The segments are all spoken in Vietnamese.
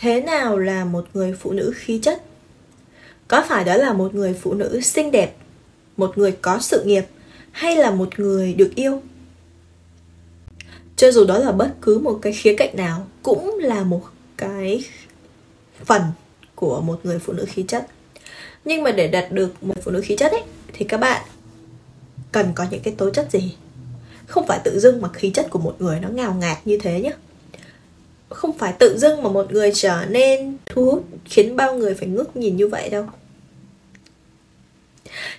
thế nào là một người phụ nữ khí chất? Có phải đó là một người phụ nữ xinh đẹp, một người có sự nghiệp, hay là một người được yêu? Cho dù đó là bất cứ một cái khía cạnh nào, cũng là một cái phần của một người phụ nữ khí chất. Nhưng mà để đạt được một phụ nữ khí chất ấy, thì các bạn cần có những cái tố chất gì? Không phải tự dưng mà khí chất của một người nó ngào ngạt như thế nhé không phải tự dưng mà một người trở nên thu hút khiến bao người phải ngước nhìn như vậy đâu.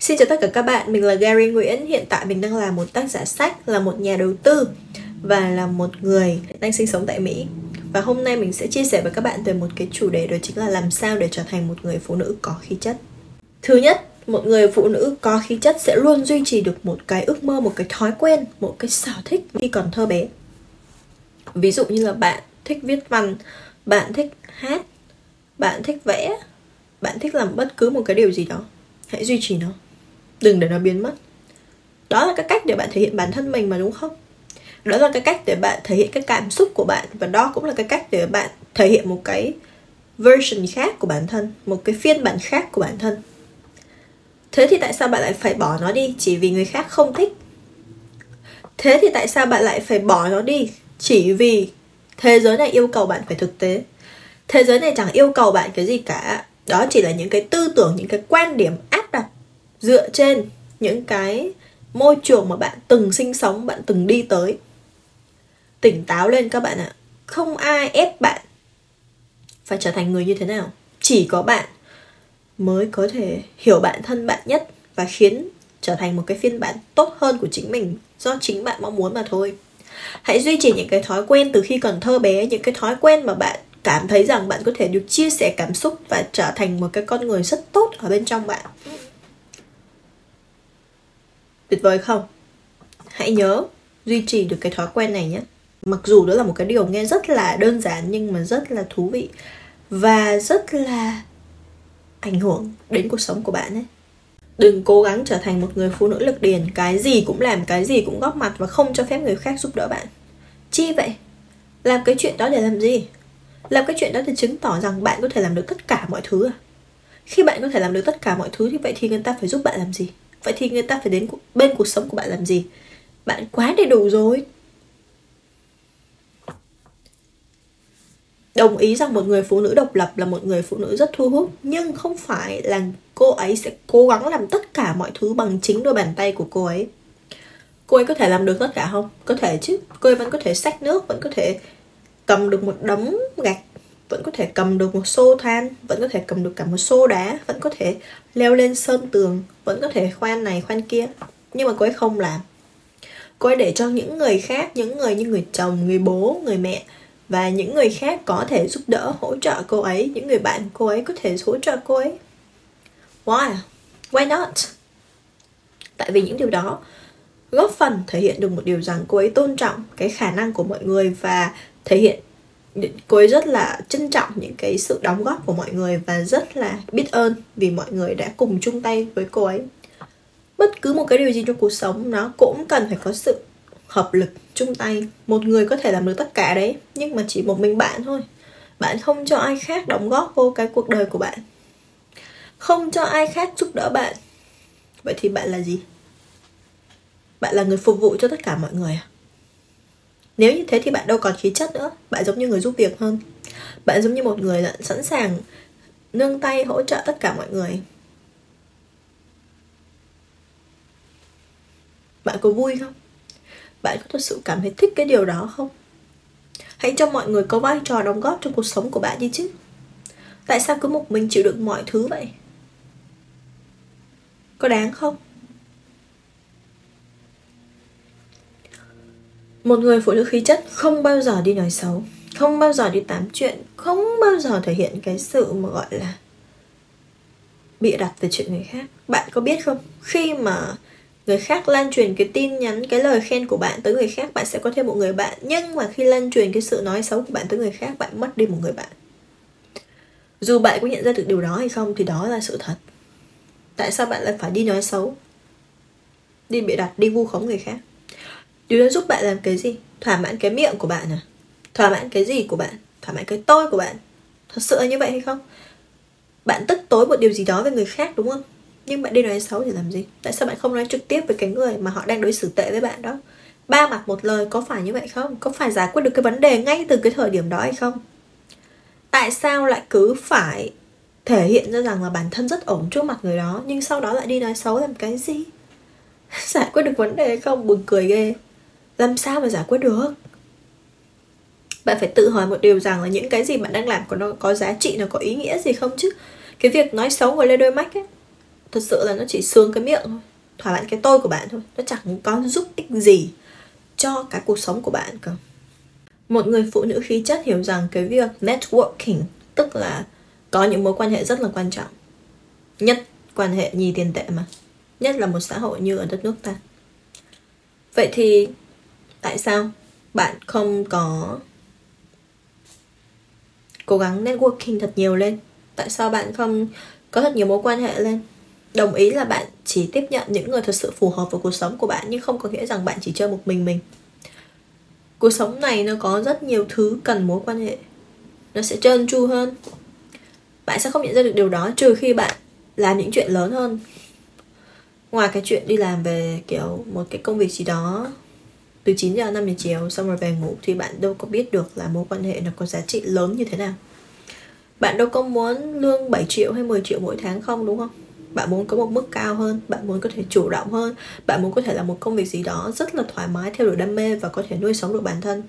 Xin chào tất cả các bạn, mình là Gary Nguyễn. Hiện tại mình đang là một tác giả sách, là một nhà đầu tư Và là một người đang sinh sống tại Mỹ. Và hôm nay mình sẽ chia sẻ với các bạn về một cái chủ đề Đó chính là làm sao để trở thành một người phụ nữ có khí chất. Thứ nhất, một người phụ nữ có khí chất sẽ luôn duy trì được một cái ước mơ, một cái thói quen, một cái sở thích khi còn thơ bé. Ví dụ như là bạn thích viết văn, bạn thích hát, bạn thích vẽ, bạn thích làm bất cứ một cái điều gì đó Hãy duy trì nó Đừng để nó biến mất Đó là cái cách để bạn thể hiện bản thân mình mà đúng không? Đó là cái cách để bạn thể hiện cái cảm xúc của bạn Và đó cũng là cái cách để bạn thể hiện một cái version khác của bản thân Một cái phiên bản khác của bản thân Thế thì tại sao bạn lại phải bỏ nó đi chỉ vì người khác không thích? Thế thì tại sao bạn lại phải bỏ nó đi chỉ vì thế giới này yêu cầu bạn phải thực tế? Thế giới này chẳng yêu cầu bạn cái gì cả. Đó chỉ là những cái tư tưởng, những cái quan điểm áp đặt dựa trên những cái môi trường mà bạn từng sinh sống, bạn từng đi tới. Tỉnh táo lên các bạn ạ. Không ai ép bạn phải trở thành người như thế nào. Chỉ có bạn mới có thể hiểu bản thân bạn nhất và khiến trở thành một cái phiên bản tốt hơn của chính mình do chính bạn mong muốn mà thôi hãy duy trì những cái thói quen từ khi còn thơ bé, những cái thói quen mà bạn cảm thấy rằng bạn có thể được chia sẻ cảm xúc và trở thành một cái con người rất tốt ở bên trong bạn. Tuyệt vời không? Hãy nhớ duy trì được cái thói quen này nhé. Mặc dù đó là một cái điều nghe rất là đơn giản nhưng mà rất là thú vị và rất là ảnh hưởng đến cuộc sống của bạn ấy. Đừng cố gắng trở thành một người phụ nữ lực điền cái gì cũng làm, cái gì cũng góp mặt và không cho phép người khác giúp đỡ bạn chi vậy? Làm cái chuyện đó để làm gì? Làm cái chuyện đó để chứng tỏ rằng bạn có thể làm được tất cả mọi thứ à? Khi bạn có thể làm được tất cả mọi thứ thì vậy thì người ta phải giúp bạn làm gì? Vậy thì người ta phải đến bên cuộc sống của bạn làm gì? Bạn quá đầy đủ rồi. Đồng ý rằng một người phụ nữ độc lập là một người phụ nữ rất thu hút, nhưng không phải là cô ấy sẽ cố gắng làm tất cả mọi thứ bằng chính đôi bàn tay của cô ấy cô ấy có thể làm được tất cả không? Có thể chứ. Cô ấy vẫn có thể xách nước, vẫn có thể cầm được một đống gạch, vẫn có thể cầm được một xô than, vẫn có thể cầm được cả một xô đá, vẫn có thể leo lên sơn tường, vẫn có thể khoan này, khoan kia. Nhưng mà cô ấy không làm. Cô ấy để cho những người khác, những người như người chồng, người bố, người mẹ và những người khác có thể giúp đỡ, hỗ trợ cô ấy, những người bạn cô ấy có thể hỗ trợ cô ấy. Why? Why not? Tại vì những điều đó góp phần thể hiện được một điều rằng cô ấy tôn trọng cái khả năng của mọi người và thể hiện cô ấy rất là trân trọng những cái sự đóng góp của mọi người và rất là biết ơn vì mọi người đã cùng chung tay với cô ấy. Bất cứ một cái điều gì trong cuộc sống, nó cũng cần phải có sự hợp lực, chung tay. Một người có thể làm được tất cả đấy, nhưng mà chỉ một mình bạn thôi. Bạn không cho ai khác đóng góp vô cái cuộc đời của bạn. Không cho ai khác giúp đỡ bạn. Vậy thì bạn là gì? Bạn là người phục vụ cho tất cả mọi người à? Nếu như thế thì bạn đâu còn khí chất nữa. Bạn giống như người giúp việc hơn. Bạn giống như một người sẵn sàng nương tay hỗ trợ tất cả mọi người. Bạn có vui không? Bạn có thật sự cảm thấy thích cái điều đó không? Hãy cho mọi người có vai trò đóng góp trong cuộc sống của bạn đi chứ. Tại sao cứ một mình chịu đựng mọi thứ vậy? Có đáng không? Một người phụ nữ khí chất không bao giờ đi nói xấu, không bao giờ đi tám chuyện, không bao giờ thể hiện cái sự mà gọi là bịa đặt về chuyện người khác. Bạn có biết không? Khi mà người khác lan truyền cái tin nhắn, cái lời khen của bạn tới người khác, bạn sẽ có thêm một người bạn. Nhưng mà khi lan truyền cái sự nói xấu của bạn tới người khác, bạn mất đi một người bạn. Dù bạn có nhận ra được điều đó hay không thì đó là sự thật. Tại sao bạn lại phải đi nói xấu, đi bịa đặt, đi vu khống người khác? Điều đó giúp bạn làm cái gì? Thỏa mãn cái miệng của bạn à? Thỏa mãn cái gì của bạn? Thỏa mãn cái tôi của bạn? thật sự là như vậy hay không? Bạn tức tối một điều gì đó với người khác, đúng không? Nhưng bạn đi nói xấu thì làm gì? Tại sao bạn không nói trực tiếp với cái người mà họ đang đối xử tệ với bạn đó? Ba mặt một lời có phải như vậy không? Có phải giải quyết được cái vấn đề ngay từ cái thời điểm đó hay không? Tại sao lại cứ phải thể hiện ra rằng là bản thân rất ổn trước mặt người đó, nhưng sau đó lại đi nói xấu làm cái gì? Giải quyết được vấn đề hay không? Buồn cười ghê làm sao mà giải quyết được? Bạn phải tự hỏi một điều rằng là những cái gì bạn đang làm có nó có giá trị, nó có ý nghĩa gì không chứ? Cái việc nói xấu ngồi lên đôi mắt ấy, thật sự là nó chỉ sướng cái miệng thôi, thỏa mãn cái tôi của bạn thôi. Nó chẳng có giúp ích gì cho cái cuộc sống của bạn cả. một người phụ nữ khí chất hiểu rằng cái việc networking, tức là có những mối quan hệ rất là quan trọng. Nhất quan hệ nhì tiền tệ mà. Nhất là một xã hội như ở đất nước ta. Vậy thì tại sao bạn không có cố gắng networking thật nhiều lên? Tại sao bạn không có thật nhiều mối quan hệ lên? Đồng ý là bạn chỉ tiếp nhận những người thật sự phù hợp với cuộc sống của bạn, nhưng không có nghĩa rằng bạn chỉ chơi một mình mình. Cuộc sống này nó có rất nhiều thứ cần mối quan hệ. Nó sẽ trơn tru hơn. Bạn sẽ không nhận ra được điều đó, trừ khi bạn làm những chuyện lớn hơn. Ngoài cái chuyện đi làm về kiểu một cái công việc gì đó từ 9 giờ 5 giờ chiều, xong rồi về ngủ thì bạn đâu có biết được là mối quan hệ nó có giá trị lớn như thế nào. Bạn đâu có muốn lương 7 triệu hay 10 triệu mỗi tháng không, đúng không? Bạn muốn có một mức cao hơn, bạn muốn có thể chủ động hơn, bạn muốn có thể làm một công việc gì đó rất là thoải mái theo đuổi đam mê và có thể nuôi sống được bản thân.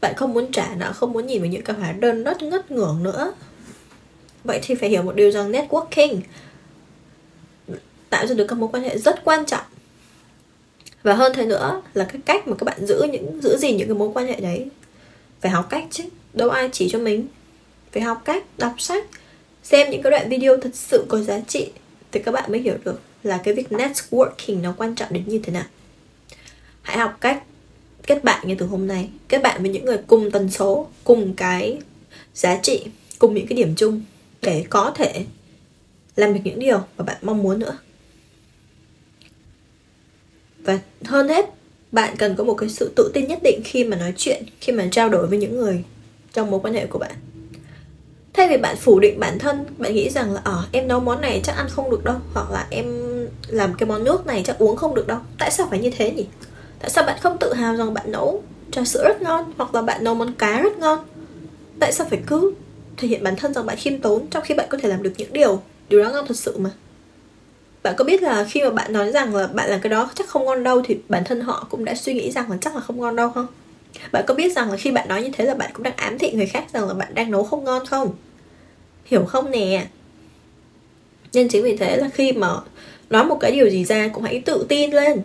Bạn không muốn trả nợ, không muốn nhìn vào những cái hóa đơn ngất ngất ngưởng nữa. Vậy thì phải hiểu một điều rằng networking tạo ra được các mối quan hệ rất quan trọng và hơn thế nữa là cái cách mà các bạn giữ những, giữ gì những cái mối quan hệ đấy. Phải học cách chứ, đâu ai chỉ cho mình. Phải học cách đọc sách, xem những cái đoạn video thật sự có giá trị thì các bạn mới hiểu được là cái việc networking nó quan trọng đến như thế nào. Hãy học cách kết bạn ngay từ hôm nay. Kết bạn với những người cùng tần số, cùng cái giá trị, cùng những cái điểm chung để có thể làm được những điều mà bạn mong muốn nữa và hơn hết bạn cần có một cái sự tự tin nhất định khi mà nói chuyện khi mà trao đổi với những người trong mối quan hệ của bạn. Thay vì bạn phủ định bản thân bạn nghĩ rằng là ở ờ, em nấu món này chắc ăn không được đâu hoặc là em làm cái món nước này chắc uống không được đâu tại sao phải như thế nhỉ? Tại sao bạn không tự hào rằng bạn nấu trà sữa rất ngon hoặc là bạn nấu món cá rất ngon? Tại sao phải cứ thể hiện bản thân rằng bạn khiêm tốn trong khi bạn có thể làm được những điều điều đó ngon thật sự mà? Bạn có biết là khi mà bạn nói rằng là bạn làm cái đó chắc không ngon đâu thì bản thân họ cũng đã suy nghĩ rằng là chắc là không ngon đâu, không? Bạn có biết rằng là khi bạn nói như thế là bạn cũng đang ám thị người khác rằng là bạn đang nấu không ngon không? Hiểu không nè? Nên chính vì thế là khi mà nói một cái điều gì ra cũng hãy tự tin lên.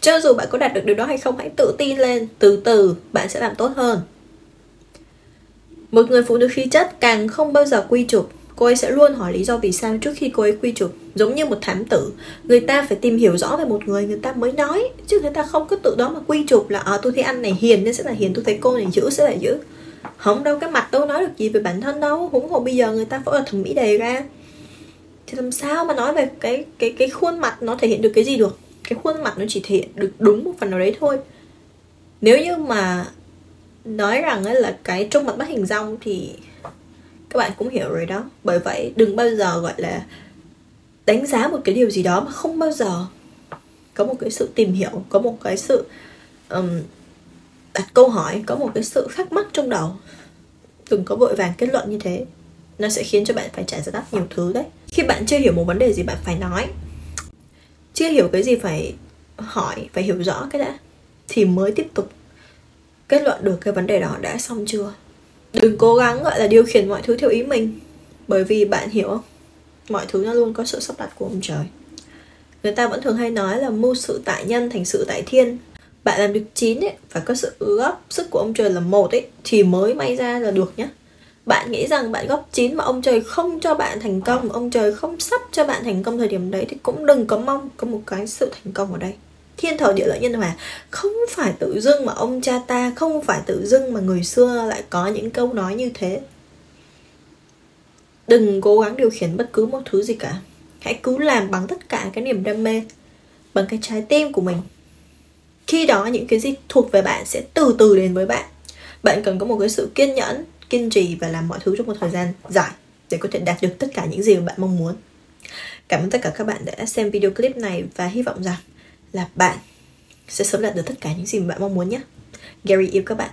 Cho dù bạn có đạt được điều đó hay không, hãy tự tin lên. Từ từ, bạn sẽ làm tốt hơn. Một người phụ nữ khí chất càng không bao giờ quy chụp cô ấy sẽ luôn hỏi lý do vì sao trước khi cô ấy quy chụp giống như một thám tử. Người ta phải tìm hiểu rõ về một người người ta mới nói chứ người ta không có tự đó mà quy chụp là à, tôi thấy anh này hiền nên sẽ là hiền tôi thấy cô này dữ sẽ là dữ. Không đâu cái mặt đâu nói được gì về bản thân đâu huống hồ bây giờ người ta phẫu thuật thẩm mỹ đề ra. Thì làm sao mà nói về cái cái cái khuôn mặt nó thể hiện được cái gì được? Cái khuôn mặt nó chỉ thể hiện được đúng một phần nào đấy thôi. Nếu như mà nói rằng ấy là cái trông mặt bắt hình rong thì các bạn cũng hiểu rồi đó. Bởi vậy đừng bao giờ gọi là đánh giá một cái điều gì đó mà không bao giờ có một cái sự tìm hiểu có một cái sự um, đặt câu hỏi có một cái sự thắc mắc trong đầu. Đừng có vội vàng kết luận như thế. Nó sẽ khiến cho bạn phải trả giá đắt nhiều thứ đấy. Khi bạn chưa hiểu một vấn đề gì bạn phải nói. Chưa hiểu cái gì phải hỏi phải hiểu rõ cái đã thì mới tiếp tục kết luận được cái vấn đề đó đã xong chưa đừng cố gắng, gọi là, điều khiển mọi thứ theo ý mình. Bởi vì bạn hiểu không? Mọi thứ nó luôn có sự sắp đặt của ông trời. Người ta vẫn thường hay nói là mưu sự tại nhân thành sự tại thiên. Bạn làm được chín ấy phải có sự góp sức của ông trời là một ấy, thì mới may ra là được nhá. Bạn nghĩ rằng bạn góp chín mà ông trời không cho bạn thành công, ông trời không sắp cho bạn thành công thời điểm đấy, thì cũng đừng có mong có một cái sự thành công ở đây thiên thời địa lợi nhân mà không phải tự dưng mà ông cha ta, không phải tự dưng mà người xưa lại có những câu nói như thế. Đừng cố gắng điều khiển bất cứ một thứ gì cả. Hãy cứ làm bằng tất cả cái niềm đam mê, bằng cái trái tim của mình. Khi đó những cái gì thuộc về bạn sẽ từ từ đến với bạn. Bạn cần có một cái sự kiên nhẫn, kiên trì và làm mọi thứ trong một thời gian dài để có thể đạt được tất cả những gì mà bạn mong muốn. Cảm ơn tất cả các bạn đã xem video clip này và hy vọng rằng là bạn sẽ sớm đạt được tất cả những gì mà bạn mong muốn nhé. Gary yêu các bạn.